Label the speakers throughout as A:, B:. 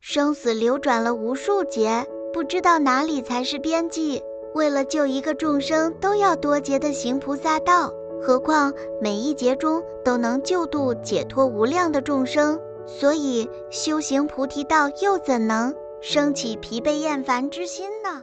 A: 生死流转了无数劫，不知道哪里才是边际。为了救一个众生，都要多劫的行菩萨道，何况每一劫中都能救度解脱无量的众生。所以修行菩提道，又怎能生起疲惫厌烦之心呢？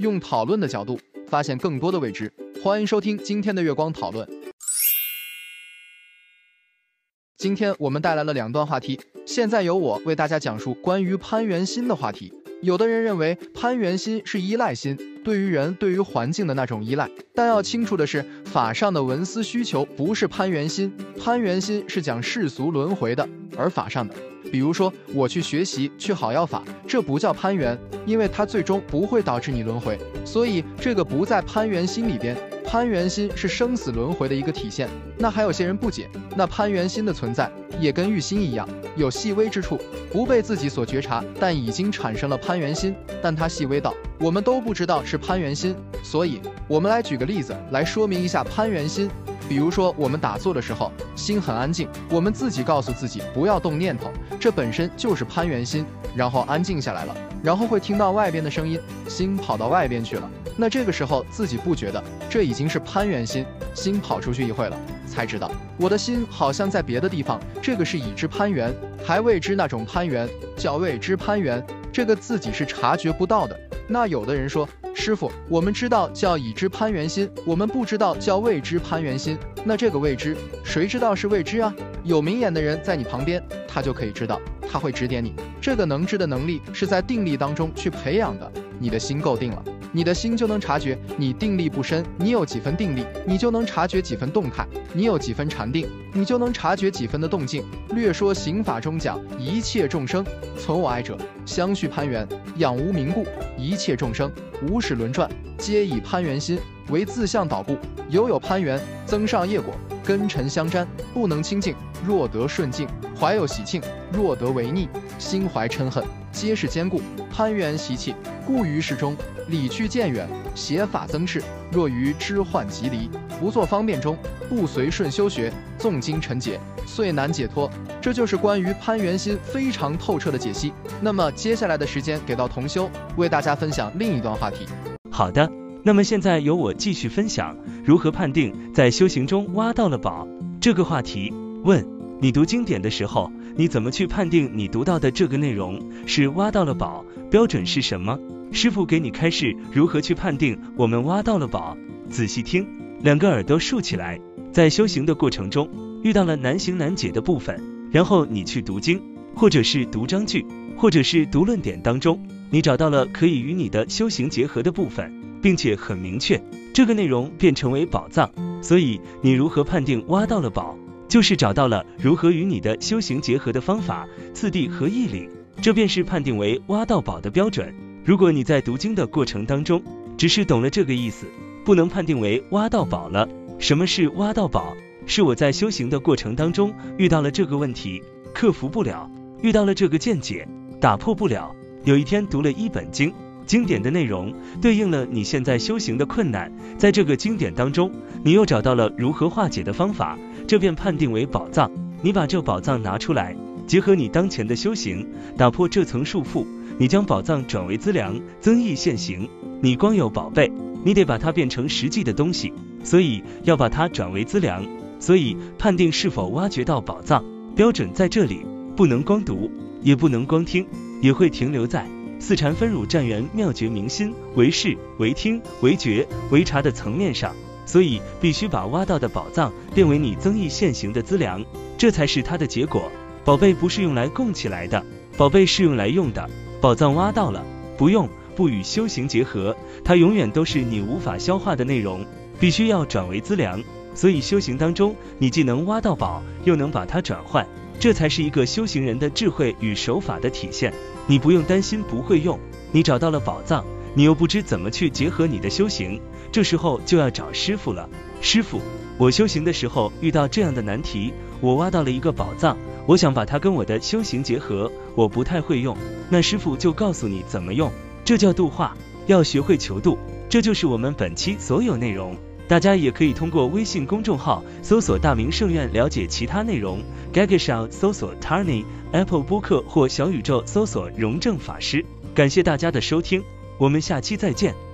B: 用讨论的角度发现更多的未知，欢迎收听今天的月光讨论。今天我们带来了两段话题，现在由我为大家讲述关于攀缘心的话题。有的人认为攀缘心是依赖心，对于人、对于环境的那种依赖。但要清楚的是，法上的文思需求不是攀缘心，攀缘心是讲世俗轮回的，而法上的。比如说，我去学习去好药法，这不叫攀缘，因为它最终不会导致你轮回，所以这个不在攀缘心里边。攀缘心是生死轮回的一个体现。那还有些人不解，那攀缘心的存在也跟欲心一样，有细微之处，不被自己所觉察，但已经产生了攀缘心，但它细微到我们都不知道是攀缘心。所以，我们来举个例子来说明一下攀缘心。比如说，我们打坐的时候，心很安静，我们自己告诉自己不要动念头，这本身就是攀缘心，然后安静下来了，然后会听到外边的声音，心跑到外边去了。那这个时候自己不觉得，这已经是攀缘心，心跑出去一会了，才知道我的心好像在别的地方，这个是已知攀缘，还未知那种攀缘，叫未知攀缘，这个自己是察觉不到的。那有的人说。师傅，我们知道叫已知攀缘心，我们不知道叫未知攀缘心。那这个未知，谁知道是未知啊？有明眼的人在你旁边，他就可以知道，他会指点你。这个能知的能力是在定力当中去培养的。你的心够定了，你的心就能察觉。你定力不深，你有几分定力，你就能察觉几分动态；你有几分禅定，你就能察觉几分的动静。略说刑法中讲，一切众生存我爱者，相续攀缘，养无名故。一切众生无始轮转，皆以攀缘心为自相导故。犹有攀缘，增上业果，根尘相沾，不能清净。若得顺境，怀有喜庆；若得违逆，心怀嗔恨，皆是坚固。攀缘习气，故于世中理去渐远，邪法增炽。若于知患即离，不做方便中，不随顺修学，纵经尘解，遂难解脱。这就是关于攀缘心非常透彻的解析。那么接下来的时间给到同修，为大家分享另一段话题。
C: 好的，那么现在由我继续分享如何判定在修行中挖到了宝这个话题。问你读经典的时候，你怎么去判定你读到的这个内容是挖到了宝？标准是什么？师傅给你开示如何去判定我们挖到了宝。仔细听，两个耳朵竖起来。在修行的过程中，遇到了难行难解的部分，然后你去读经，或者是读章句，或者是读论点当中，你找到了可以与你的修行结合的部分，并且很明确，这个内容便成为宝藏。所以你如何判定挖到了宝？就是找到了如何与你的修行结合的方法、次第和义理，这便是判定为挖到宝的标准。如果你在读经的过程当中只是懂了这个意思，不能判定为挖到宝了。什么是挖到宝？是我在修行的过程当中遇到了这个问题，克服不了；遇到了这个见解，打破不了。有一天读了一本经。经典的内容对应了你现在修行的困难，在这个经典当中，你又找到了如何化解的方法，这便判定为宝藏。你把这宝藏拿出来，结合你当前的修行，打破这层束缚，你将宝藏转为资粮，增益现行。你光有宝贝，你得把它变成实际的东西，所以要把它转为资粮。所以判定是否挖掘到宝藏，标准在这里，不能光读，也不能光听，也会停留在。四禅分乳占元妙觉明心为视为听为觉为察的层面上，所以必须把挖到的宝藏变为你增益现行的资粮，这才是它的结果。宝贝不是用来供起来的，宝贝是用来用的。宝藏挖到了，不用不与修行结合，它永远都是你无法消化的内容，必须要转为资粮。所以修行当中，你既能挖到宝，又能把它转换，这才是一个修行人的智慧与手法的体现。你不用担心不会用，你找到了宝藏，你又不知怎么去结合你的修行，这时候就要找师傅了。师傅，我修行的时候遇到这样的难题，我挖到了一个宝藏，我想把它跟我的修行结合，我不太会用，那师傅就告诉你怎么用，这叫度化，要学会求度。这就是我们本期所有内容。大家也可以通过微信公众号搜索“大明圣院”了解其他内容。g a g a s h o u 搜索 Tarny，Apple 播客或小宇宙搜索荣正法师。感谢大家的收听，我们下期再见。